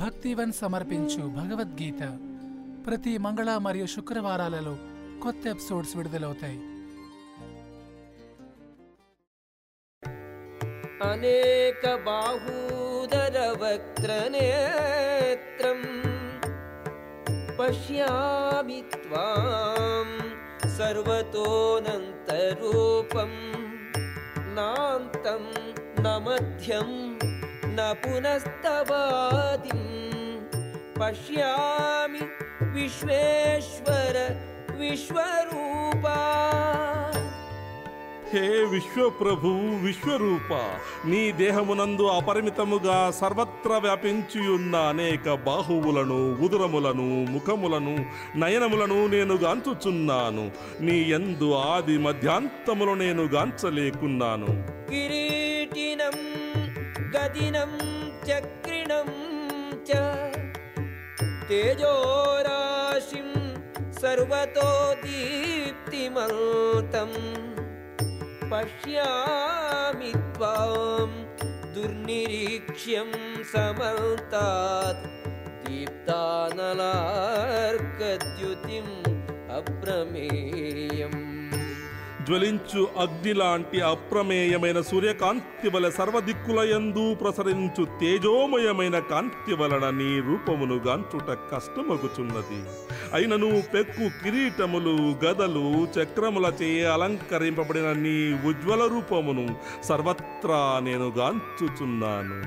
భక్తివన్ సమర్పించు భగవద్గీత. ప్రతి మంగళ మరియు శుక్రవారాలలో కొత్త ఎపిసోడ్స్ విడుదలవుతాయి. అనేక బాహూదర వక్త్రనేత్రం పశ్యామి త్వాం సర్వతోనంతరూపం నాంతం నమధ్యం न पुनस्तवादिं पश्यामि विश्वेश्वर विश्वरूपा హే విశ్వప్రభు విశ్వరూప నీ దేహమునందు అపరిమితముగా సర్వత్ర వ్యాపించియున్న అనేక బాహువులను ఉదరములను ముఖములను నయనములను నేను గాంచుచున్నాను నీ యందు ఆది మధ్యాంతములు నేను గాంచలేకున్నాను किरीटिनं गदिनं चक्रिणं च तेजोराशिं सर्वतो दीप्तिमन्तम् पश्यामि त्वां दुर्निरीक्ष्यं समन्तात् दीप्तानलार्कद्युतिम् अप्रमेयम् జ్వలించు అగ్ని లాంటి అప్రమేయమైన సూర్యకాంతి వలె సర్వదిక్కులయందు ప్రసరించు తేజోమయమైన కాంతి వలన నీ రూపమును గాంచుట కష్టమగుచున్నది అయినను పెక్కు కిరీటములు గదలు చక్రములచే అలంకరింపబడిన నీ ఉజ్వల రూపమును సర్వత్రా నేను గాంచుచున్నాను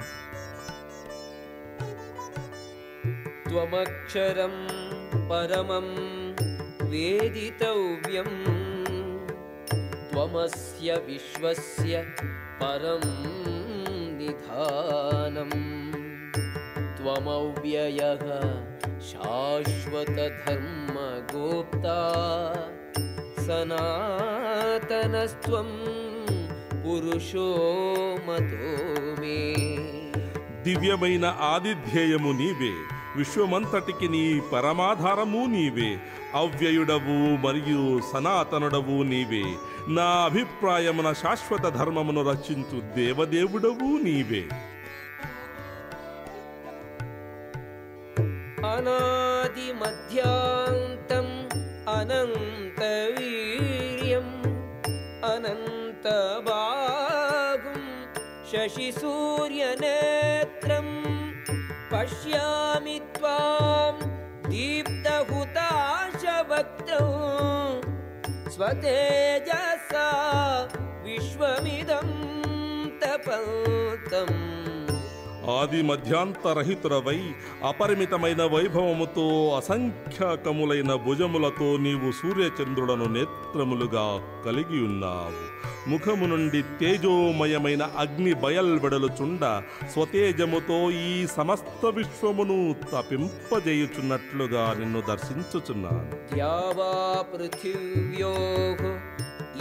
त्वमक्षरं परमं वेदितव्यम् त्वमस्य विश्वस्य परं निधानम् त्वमव्ययः शाश्वतधर्मगोप्ता सनातनस्त्वं पुरुषो मतो मे దివ్యమైన ఆదిధ్యేయము నీవే విశ్వమంతటికి నీ పరమాధారము నీవే అవ్యయుడవు మరియు సనాతనుడవు నీవే. నా అభిప్రాయమున శాశ్వత ధర్మమును రచించు దేవదేవుడవు నీవే. అనాది మధ్యాంతం అనంత వీర్యం అనంత భాగం శశి సూర్యనేత్రం పశ్యా भक्तो स्वतेजसा विश्वमिदं तपतम् ఆది మధ్యాంతరహితురవై అపరిమితమైన వైభవముతో అసంఖ్యాకములైన భుజములతో నీవు సూర్యచంద్రులను నేత్రములుగా కలిగి ఉన్నావు. ముఖము నుండి తేజోమయమైన అగ్ని బయల్వెడలుచుండ స్వతేజముతో ఈ సమస్త విశ్వమును తపింపజేయుచున్నట్లుగా నిన్ను దర్శించుచున్నాను.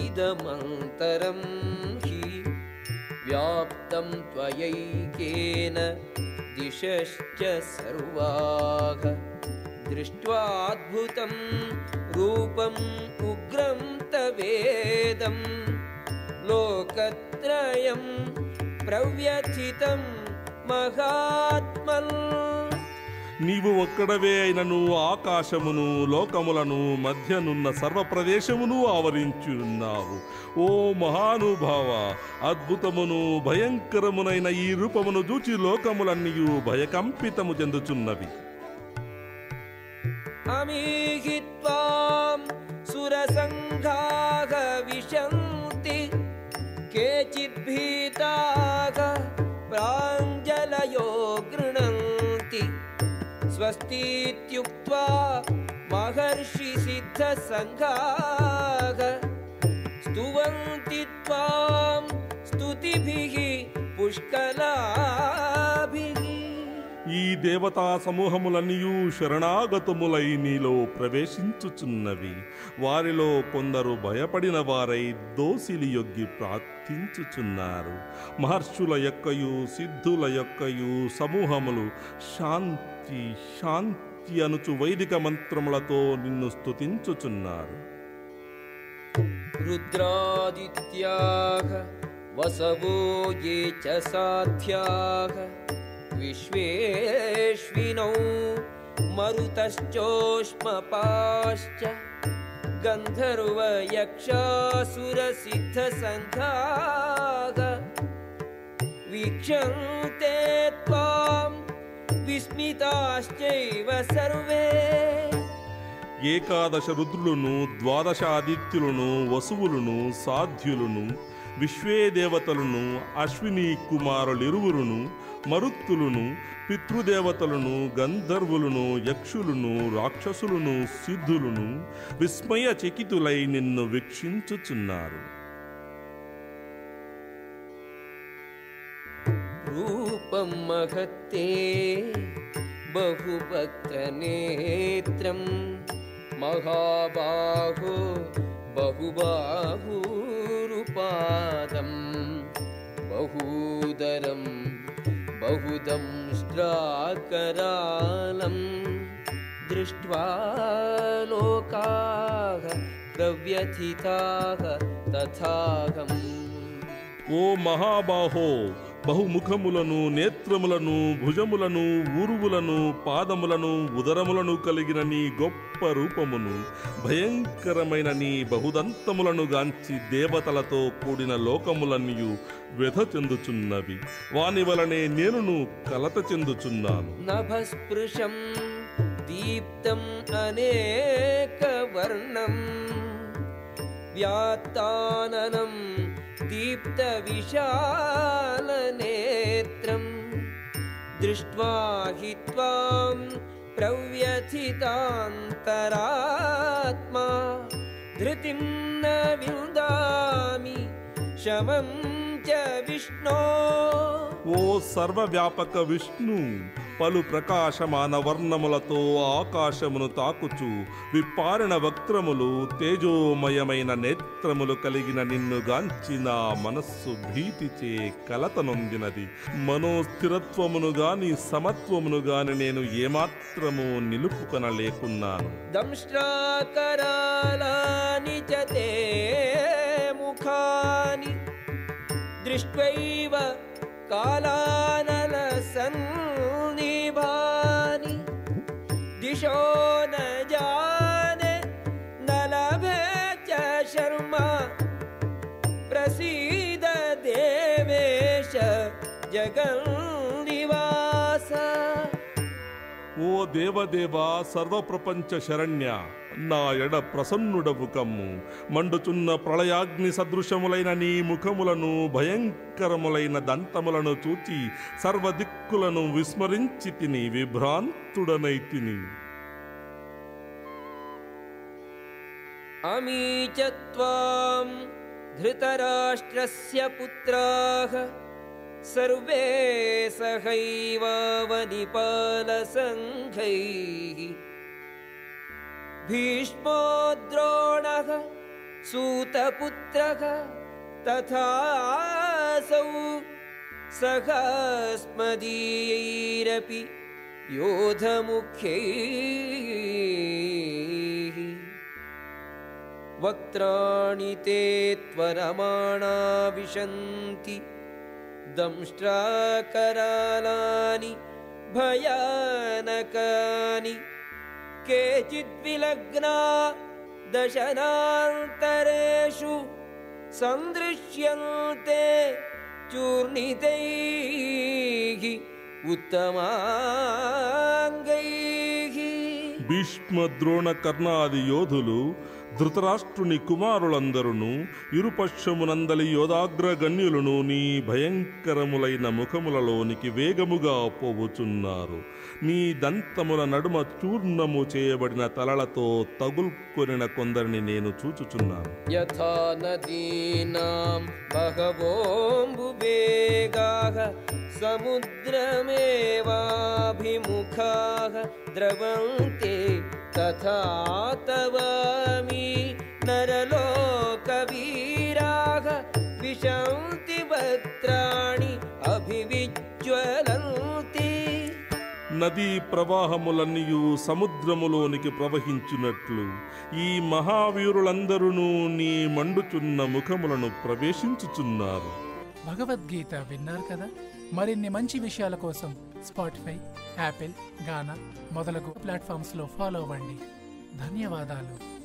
ఇదమంతరం व्याप्तं त्वयैकेन दिशश्च सर्वाः। दृष्ट्वाद्भुतं रूपम् उग्रं तवेदं लोकत्रयं प्रव्यथितं महात्मन् నీవు ఒక్కడవే అయినను ఆకాశమును లోకములను మధ్యనున్న సర్వప్రదేశమును ఆవరించున్నావు. ఓ మహానుభావ అద్భుతమును భయంకరమునైన ఈ రూపమును చూచి లోకములన్నీ భయకంపితము చెందుచున్నవి. సురసంఘాగ విశంతి కేచిద్భీతాగ ప్రాణ स्वस्तीत्युक्त्वा महर्षिसिद्धसङ्घाः स्तुवन्ति त्वां स्तुतिभिः पुष्कलाभिः ఈ దేవతా సమూహములన్నీ శరణాగతములై నీలో ప్రవేశించుచున్నవి. వారిలో కొందరు భయపడిన వారై దోసిలి యొగ్గి ప్రార్థించుచున్నారు. మహర్షుల యొక్కయు సిద్ధుల యొక్కయు సమూహములు శాంతి శాంతి అనుచు వైదిక మంత్రములతో నిన్ను స్తుతించుచున్నారు. రుద్రాదిత్యాగ వసవో ఏ చ సాధ్యాగ विश्वेश्विनौ मरुतश्चोष्मपाश्च गन्धर्वयक्षासुरसिद्धसङ्घाः वीक्षन्ते त्वां विस्मिताश्चैव सर्वे ఏకాదశ రుద్రులను ద్వాదశ ఆదిత్యులను వసువులను సాధ్యులను విశ్వే దేవతలను అశ్విని కుమారులిరువురును మరుత్తులను పితృదేవతలను గంధర్వులను యక్షులను రాక్షసులను సిద్ధులను విస్మయ చకితులై నిన్ను వీక్షించుచున్నారు रूपं महत्ते बहुभक्तनेत्रं महाबाहो पादम बहुदरम बहुदम बहुदंष्ट्राकरालं दृष्ट्वा लोकाः प्रव्यथिताः तथागम ओ महाबाहो! బహుముఖములను నేత్రములను భుజములను ఊరువులను పాదములను ఉదరములను కలిగిన నీ గొప్ప రూపమును భయంకరమైన నీ బహుదంతములను గాంచి దేవతలతో కూడిన లోకములన్నీ వ్యధ చెందుచున్నవి. వాని వలనే నేనును కలత చెందుచున్నాను. నభస్పృశం దీప్తం అనేక వర్ణం వ్యాప్తానం దీప్త విషా दृष्ट्वा हि त्वां प्रव्यथितान्तरात्मा। धृतिं न विन्दामि शमं च विष्णो। ओ सर्वव्यापक विष्णु పలు ప్రకాశమాన వర్ణములతో ఆకాశమును తాకుచు విప్పారిన వక్త్రములు తేజోమయమైన నేత్రములు కలిగిన నిన్ను గాంచిన మనస్సు భీతిచే కలత నొందినది మనోస్థిరత్వమును గాని సమత్వమును గాని నేను ఏమాత్రము నిలుపుకొనలేకున్నాను. దంష్ట్రాకరాలాని చతే కాలానల సంగ लभे च शर्मा प्रसीद देवेश जगन्निवास ఓ దేవదేవ సర్వప్రపంచ శరణ్య నా ఎడ ప్రసన్నుడవు కమ్ము మండుచున్న ప్రళయాగ్ని సదృశములైన నీ ముఖములను భయంకరములైన దంతములను చూచి సర్వదిక్కులను విస్మరించి తిని విభ్రాంతుడనై తిని अमी च त्वां धृतराष्ट्रस्य पुत्राः सर्वे सहैवावनिपालसङ्घैः। भीष्मो द्रोणः सूतपुत्रः तथासौ सखास्मदीयैरपि योधमुख्यैः वक्त्राणि ते त्वरमाणा विशन्ति दंष्ट्राकरालानि भयानकानि केचिद्विलग्ना दशनान्तरेषु सन्दृश्यन्ते चूर्णितैः उत्तमाङ्गैः భీష్మ ద్రోణ కర్ణాది యోధులు ధృతరాష్ట్రుని కుమారులందరును ఇరుపక్షమునందలి యోధాగ్రగణ్యులను నీ భయంకరములైన ముఖములలోనికి వేగముగా పోవుచున్నారు. నీ దంతముల నడుమ చూర్ణము చేయబడిన తలలతో తగుల్కొనిన కొందరిని నేను చూచుచున్నాను. సముద్రమేవాభిముఖా ద్రవంతే तथा तवामि नरलोकवीराः विशन्ति वक्त्राणि अभिविज्वलन्ति నదీ ప్రవాహములన్నీయు సముద్రములోనికి ప్రవహించున్నట్లు ఈ మహావీరులందరూ నీ మండుచున్న ముఖములను ప్రవేశించుచున్నారు భగవద్గీత విన్నారు కదా మరిన్ని మంచి విషయాల కోసం స్పాటిఫై యాపిల్ గానా మొదలగు ప్లాట్ఫామ్స్లో ఫాలో అవ్వండి. ధన్యవాదాలు.